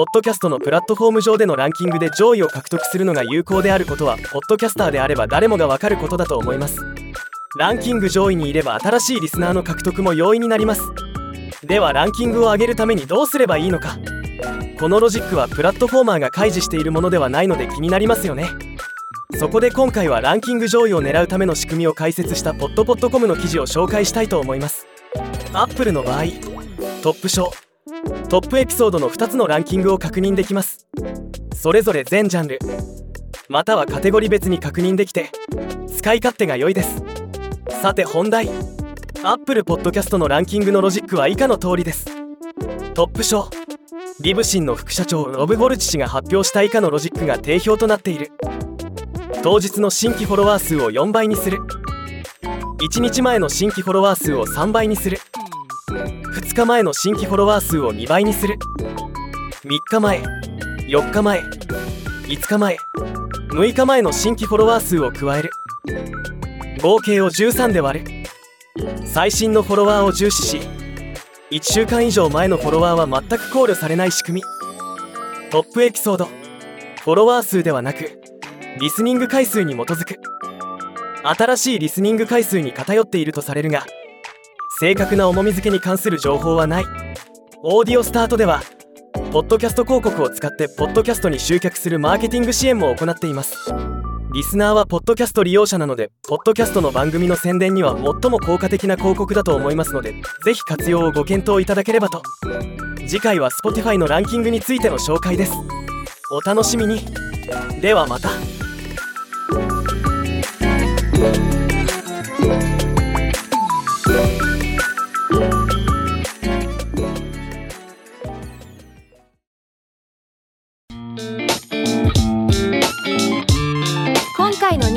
ポッドキャストのプラットフォーム上でのランキングで上位を獲得するのが有効であることはポッドキャスターであれば誰もがわかることだと思います。ランキング上位にいれば新しいリスナーの獲得も容易になります。ではランキングを上げるためにどうすればいいのか。このロジックはプラットフォーマーが開示しているものではないので気になりますよね。そこで今回はランキング上位を狙うための仕組みを解説したポッドポッドコムの記事を紹介したいと思います。アップルの場合 Top Shows。Top Episodes の2つのランキングを確認できます。それぞれ全ジャンル。またはカテゴリ別に確認できて使い勝手が良いです。さて本題。 Apple Podcasts のランキングのロジックは以下の通りです。 Top Shows。Libsyn の副社長 Rob Walch 氏が発表した以下のロジックが定評となっている。当日の新規フォロワー数を4倍にする。1日前の新規フォロワー数を3倍にする。2日前の新規フォロワー数を2倍にする。3日前4日前5日前6日前の新規フォロワー数を加える。合計を13で割る。最新のフォロワーを重視し1週間以上前のフォロワーは全く考慮されない仕組み。トップエピソードフォロワー数ではなくリスニング回数に基づく。新しいリスニング回数に偏っているとされるが正確な重み付けに関する情報はない。オーディオスタートではポッドキャスト広告を使ってポッドキャストに集客するマーケティング支援も行っています。リスナーはポッドキャスト利用者なのでポッドキャストの番組の宣伝には最も効果的な広告だと思いますのでぜひ活用をご検討いただければと。次回は Spotify のランキングについての紹介です。お楽しみに。ではまた。